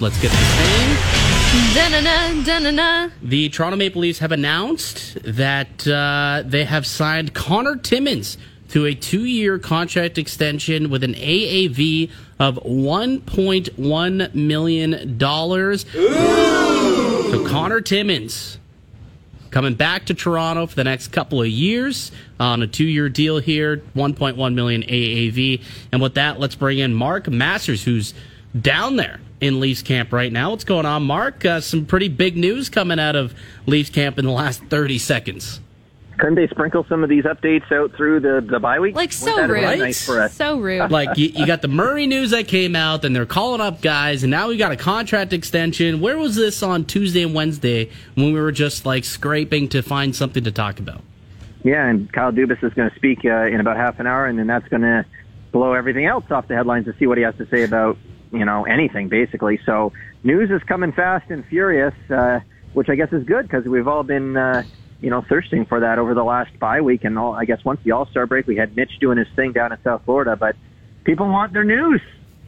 Let's let's get this thing. Da-na-na, da-na-na. The Toronto Maple Leafs have announced that uh, they have signed Connor Timmins to a two-year contract extension with an AAV of 1.1 million dollars. So Connor Timmins coming back to Toronto for the next couple of years on a two-year deal here, 1.1 million AAV. And with that, let's bring in Mark Masters, who's down there in Leafs camp right now. What's going on, Mark? Uh, some pretty big news coming out of Leafs camp in the last 30 seconds. Couldn't they sprinkle some of these updates out through the, the bye week? Like so that have rude. Nice for us. So rude. Like you, you got the Murray news that came out, then they're calling up guys, and now we got a contract extension. Where was this on Tuesday and Wednesday when we were just like scraping to find something to talk about? Yeah, and Kyle Dubas is going to speak uh, in about half an hour, and then that's going to blow everything else off the headlines to see what he has to say about you know anything basically. So news is coming fast and furious, uh, which I guess is good because we've all been uh, you know thirsting for that over the last bye week, and all, I guess once the All Star break, we had Mitch doing his thing down in South Florida, but people want their news.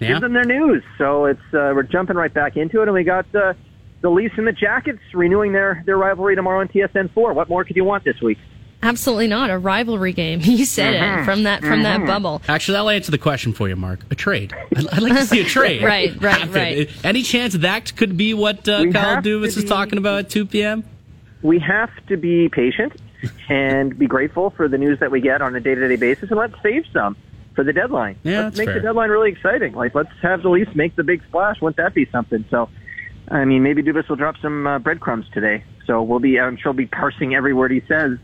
Yeah. Give them their news. So it's uh, we're jumping right back into it, and we got. Uh, the Leafs and the Jackets renewing their, their rivalry tomorrow on TSN four. What more could you want this week? Absolutely not a rivalry game. You said Mm-hmm. it from that from that bubble. Actually, that'll answer the question for you, Mark. A trade. I'd, I'd like to see a trade. Right, right, happen. right. Any chance that could be what uh, We Kyle have to Dubas is talking about at 2 p.m.? we have to be patient and be grateful for the news that we get on a day-to-day basis, and let's save some for the deadline. Yeah, let's that's make fair. the deadline really exciting. Like, let's have the Leafs make the big splash. Wouldn't that be something? So, I mean, maybe Dubas will drop some uh, breadcrumbs today. So we'll be, I'm sure, we'll be parsing every word he says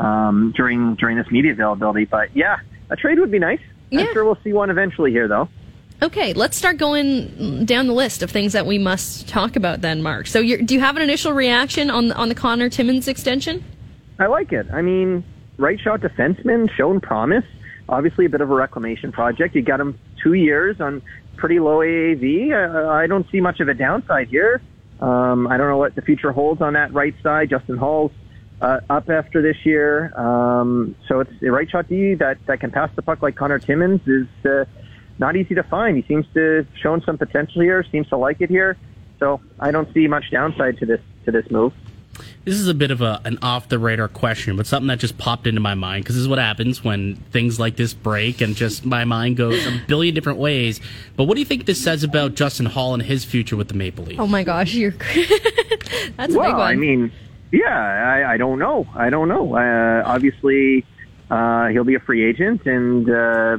um, during during this media availability. But yeah, a trade would be nice. Yeah. I'm sure we'll see one eventually here, though. Okay, let's start going down the list of things that we must talk about then, Mark. So, you're, do you have an initial reaction on on the Connor Timmins extension? I like it. I mean, right shot defenseman, shown promise. Obviously, a bit of a reclamation project. You got him two years on pretty low AAV. Uh, I don't see much of a downside here. Um, I don't know what the future holds on that right side. Justin Holl's uh, up after this year, um, so it's a right shot D that that can pass the puck like Connor Timmins is uh, not easy to find. He seems to have shown some potential here. Seems to like it here. So I don't see much downside to this to this move. This is a bit of a, an off the radar question, but something that just popped into my mind because this is what happens when things like this break and just my mind goes a billion different ways. But what do you think this says about Justin Holl and his future with the Maple Leafs? Oh my gosh, you're that's a well, big one. I mean, yeah, I, I don't know. I don't know. Uh, obviously, uh, he'll be a free agent, and uh,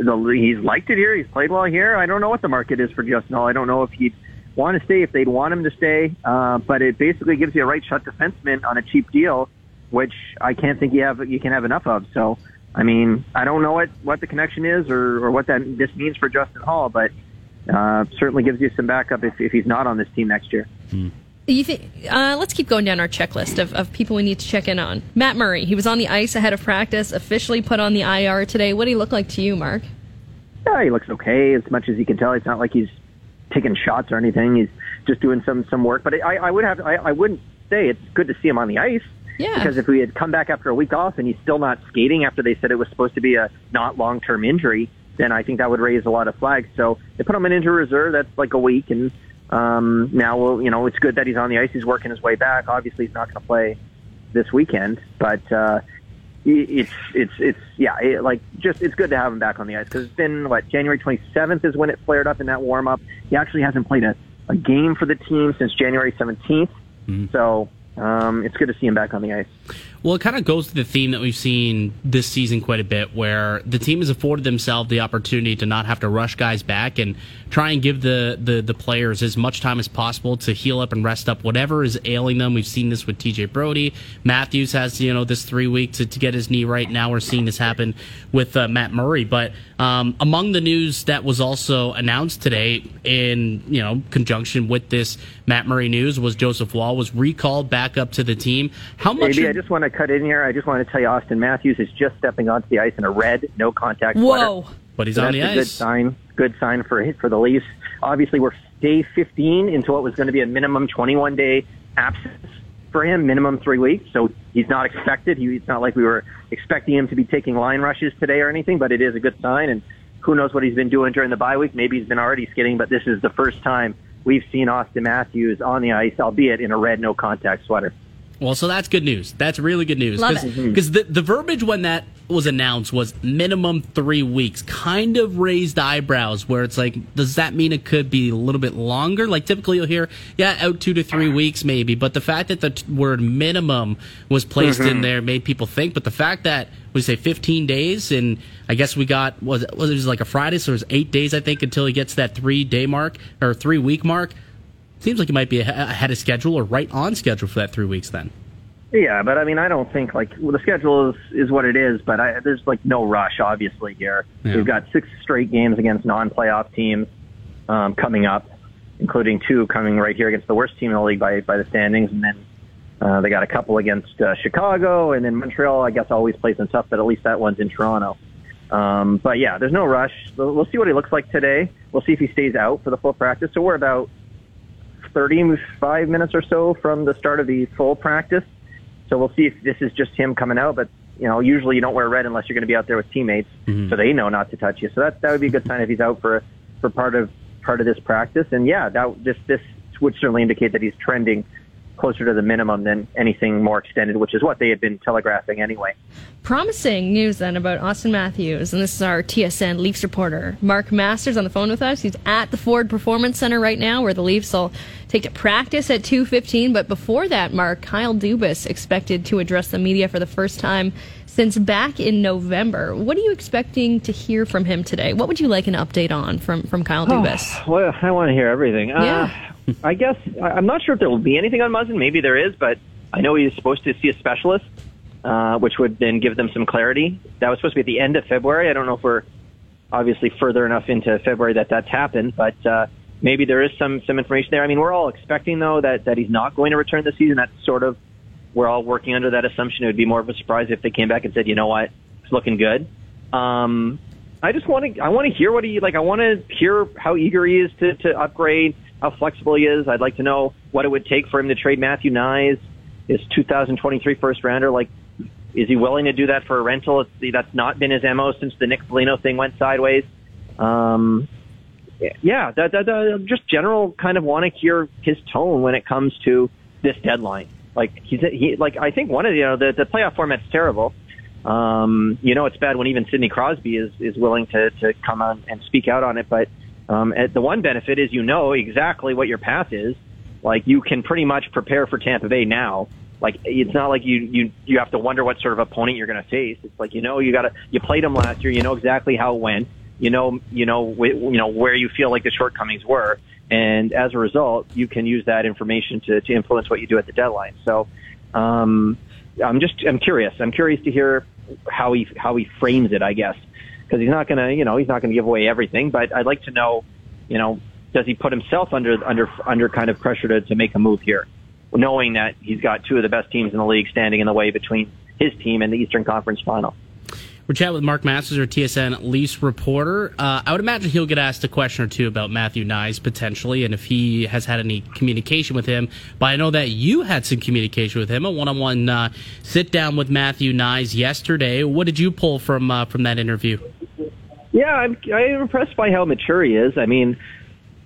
the, he's liked it here. He's played well here. I don't know what the market is for Justin Holl. I don't know if he'd want to stay, if they'd want him to stay. Uh, but it basically gives you a right shot defenseman on a cheap deal, which I can't think you have you can have enough of. So, I mean, I don't know what what the connection is or, or what that this means for Justin Holl, but uh, certainly gives you some backup if, if he's not on this team next year. You think? Uh, let's keep going down our checklist of, of people we need to check in on. Matt Murray, he was on the ice ahead of practice, officially put on the IR today. What did he look like to you, Mark? Yeah, he looks okay as much as you can tell. It's not like he's taking shots or anything. He's just doing some some work. But I, I would have I, I wouldn't say it's good to see him on the ice. Yeah. Because if we had come back after a week off and he's still not skating after they said it was supposed to be a not long term injury, then I think that would raise a lot of flags. So they put him in injury reserve. That's like a week, and um, now well, you know it's good that he's on the ice. He's working his way back. Obviously, he's not going to play this weekend, but. uh it's it's it's yeah it, like just it's good to have him back on the ice because it's been what January 27th is when it flared up in that warm up. He actually hasn't played a, a game for the team since January 17th, so um, it's good to see him back on the ice. Well, it kind of goes to the theme that we've seen this season quite a bit, where the team has afforded themselves the opportunity to not have to rush guys back and try and give the, the, the players as much time as possible to heal up and rest up whatever is ailing them. We've seen this with TJ Brodie. Matthews has, you know, this three week to, to get his knee right. Now we're seeing this happen with uh, Matt Murray. But um, among the news that was also announced today in, you know, conjunction with this Matt Murray news was Joseph Woll was recalled back up to the team. How much? Maybe just want to cut in here. I just want to tell you, Auston Matthews is just stepping onto the ice in a red no contact sweater. Whoa. but he's So on that's the a good sign. Good sign for for the Leafs. Obviously, we're day 15 into what was going to be a minimum 21 day absence for him, minimum three weeks. So he's not expected. He, it's not like we were expecting him to be taking line rushes today or anything. But it is a good sign. And who knows what he's been doing during the bye week? Maybe he's been already skating, but this is the first time we've seen Auston Matthews on the ice, albeit in a red no contact sweater. Well, so that's good news. That's really good news. Love Cause, it. Mm-hmm. Because the, the verbiage when that was announced was minimum three weeks. Kind of raised eyebrows where it's like, does that mean it could be a little bit longer? Like typically you'll hear, yeah, out two to three weeks maybe. But the fact that the t- word minimum was placed in mm-hmm. there made people think. But the fact that we say 15 days and I guess we got, was it, was it was like a Friday, so it was eight days, I think, until he gets that three day mark or three week mark. Seems like he might be ahead of schedule or right on schedule for that three weeks then. Yeah, but I mean, I don't think like well, the schedule is is what it is, but I, there's like no rush, obviously here. Yeah. We've got six straight games against non-playoff teams um, coming up, including two coming right here against the worst team in the league by by the standings, and then uh, they got a couple against uh, Chicago, and then Montreal. I guess always plays them tough, but at least that one's in Toronto. Um, but yeah, there's no rush. We'll we'll see what he looks like today. We'll see if he stays out for the full practice. So we're about 35 minutes or so from the start of the full practice. So we'll see if this is just him coming out. But you know, usually you don't wear red unless you're going to be out there with teammates, mm-hmm. so they know not to touch you. So that that would be a good sign if he's out for for part of part of this practice. And yeah, that this this would certainly indicate that he's trending closer to the minimum than anything more extended, which is what they had been telegraphing anyway. Promising news then about Auston Matthews, and this is our TSN Leafs reporter, Mark Masters, on the phone with us. He's at the Ford Performance Center right now, where the Leafs will take to practice at 2:15. But before that, Mark, Kyle Dubas expected to address the media for the first time since back in November. What are you expecting to hear from him today? What would you like an update on from from Kyle Dubas? Well, I want to hear everything. Yeah. Uh, I guess I'm not sure if there will be anything on Muzzin. Maybe there is, but I know he's supposed to see a specialist, uh, which would then give them some clarity. That was supposed to be at the end of February. I don't know if we're obviously further enough into February that that's happened, but uh, maybe there is some some information there. I mean, we're all expecting though that that he's not going to return this season. That's sort of we're all working under that assumption. It would be more of a surprise if they came back and said, you know what, it's looking good. Um, I just want to I want to hear what he like. I want to hear how eager he is to to upgrade, how flexible he is. I'd like to know what it would take for him to trade Matthew Knies, his 2023 first rounder. Like, is he willing to do that for a rental? That's not been his mo since the Nick Foligno thing went sideways. Um, yeah, that, that, that, just general kind of want to hear his tone when it comes to this deadline. Like he's he like I think one of the you know the, the playoff format's terrible. Um, you know it's bad when even Sidney Crosby is is willing to to come on and speak out on it. But um, and the one benefit is you know exactly what your path is. Like you can pretty much prepare for Tampa Bay now. Like it's not like you you you have to wonder what sort of opponent you're going to face. It's like you know you got to you played them last year. You know exactly how it went. You know you know you know where you feel like the shortcomings were, and as a result, you can use that information to to influence what you do at the deadline. So, um, I'm just I'm curious. I'm curious to hear how he how he frames it. I guess because he's not going to you know he's not going to give away everything, but I'd like to know you know does he put himself under under under kind of pressure to to make a move here, knowing that he's got two of the best teams in the league standing in the way between his team and the Eastern Conference Final. We're chatting with Mark Masters, our TSN Leafs reporter. Uh, I would imagine he'll get asked a question or two about Matthew Knies potentially, and if he has had any communication with him. But I know that you had some communication with him, a one-on-one uh, sit down with Matthew Knies yesterday. What did you pull from uh, from that interview? Yeah, I'm, I'm impressed by how mature he is. I mean,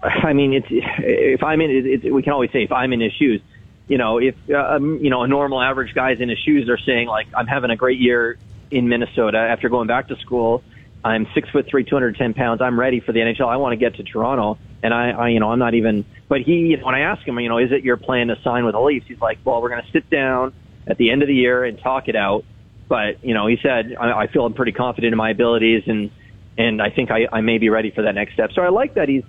I mean, it's if I'm in, it, it, we can always say if I'm in his shoes. You know, if uh, um, you know a normal average guy's in his shoes, are saying like I'm having a great year in Minnesota after going back to school. I'm six foot three, 210 pounds. I'm ready for the NHL. I want to get to Toronto, and I, I you know, I'm not even. But he, when I ask him, you know, is it your plan to sign with the Leafs? He's like, well, we're going to sit down at the end of the year and talk it out. But you know, he said, I, I feel I'm pretty confident in my abilities, and and I think I, I may be ready for that next step. So I like that he's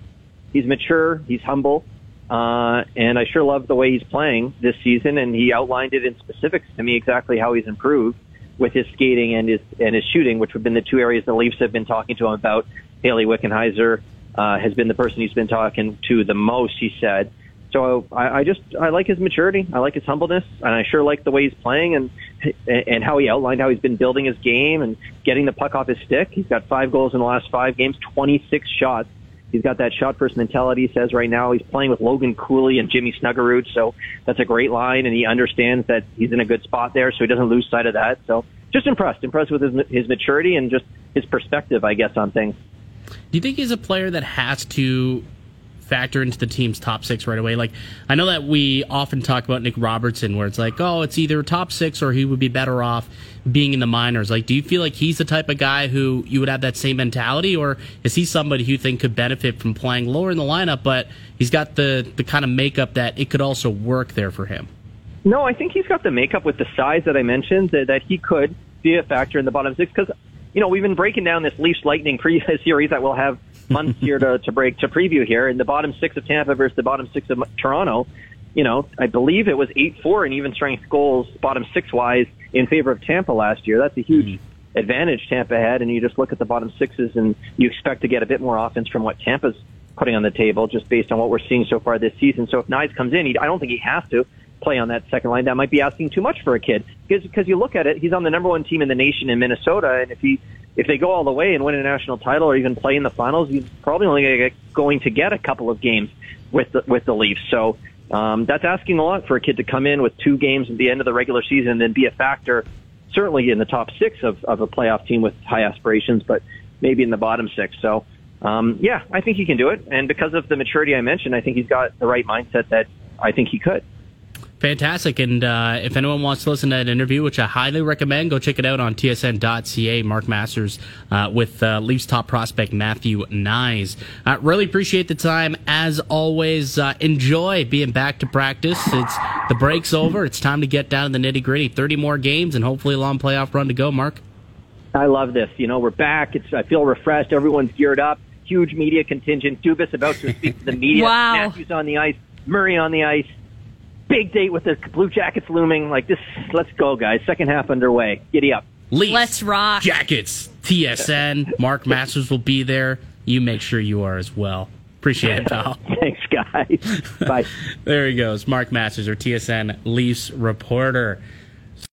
he's mature, he's humble, uh, and I sure love the way he's playing this season. And he outlined it in specifics to me exactly how he's improved with his skating and his and his shooting, which have been the two areas the Leafs have been talking to him about. Hayley Wickenheiser uh, has been the person he's been talking to the most. He said. So I, I just I like his maturity. I like his humbleness, and I sure like the way he's playing and and how he outlined how he's been building his game and getting the puck off his stick. He's got five goals in the last five games, 26 shots. He's got that shot first mentality. He says right now he's playing with Logan Cooley and Jimmy Snuggerud, so that's a great line, and he understands that he's in a good spot there, so he doesn't lose sight of that. So just impressed, impressed with his his maturity and just his perspective, I guess, on things. Do you think he's a player that has to factor into the team's top six right away? Like, I know that we often talk about Nick Robertson, where it's like, oh, it's either top six or he would be better off being in the minors. Like, do you feel like he's the type of guy who you would have that same mentality, or is he somebody who you think could benefit from playing lower in the lineup, but he's got the the kind of makeup that it could also work there for him? No, I think he's got the makeup with the size that I mentioned that, that he could be a factor in the bottom six because you know we've been breaking down this Leafs Lightning pre series that we'll have months here to, to break to preview here in the bottom six of Tampa versus the bottom six of Toronto. You know, I believe it was eight four and even strength goals bottom six wise in favor of Tampa last year. That's a huge mm-hmm. advantage Tampa had, and you just look at the bottom sixes and you expect to get a bit more offense from what Tampa's putting on the table just based on what we're seeing so far this season. So if Knies comes in, he, I don't think he has to play on that second line. That might be asking too much for a kid because because you look at it, he's on the number one team in the nation in Minnesota, and if he if they go all the way and win a national title or even play in the finals, he's probably only going to get a couple of games with the, with the Leafs. So um, that's asking a lot for a kid to come in with two games at the end of the regular season and then be a factor, certainly in the top six of, of a playoff team with high aspirations, but maybe in the bottom six. So um, yeah, I think he can do it, and because of the maturity I mentioned, I think he's got the right mindset that I think he could. Fantastic. And uh, if anyone wants to listen to that interview, which I highly recommend, go check it out on tsn.ca. Mark Masters uh, with uh, Leafs top prospect Matthew Knies. Uh, really appreciate the time. As always, uh, enjoy being back to practice. It's The break's over. It's time to get down to the nitty gritty. 30 more games and hopefully a long playoff run to go, Mark. I love this. You know, we're back. It's I feel refreshed. Everyone's geared up. Huge media contingent. Dubas about to speak to the media. wow. Matthews on the ice. Murray on the ice big date with the Blue Jackets looming. Like this, let's go, guys. Second half underway. Giddy up. Leafs, let's rock. Jackets, TSN. Mark Masters will be there. You make sure you are as well. Appreciate it, pal. Thanks, guys. Bye. there he goes. Mark Masters, our TSN Leafs reporter.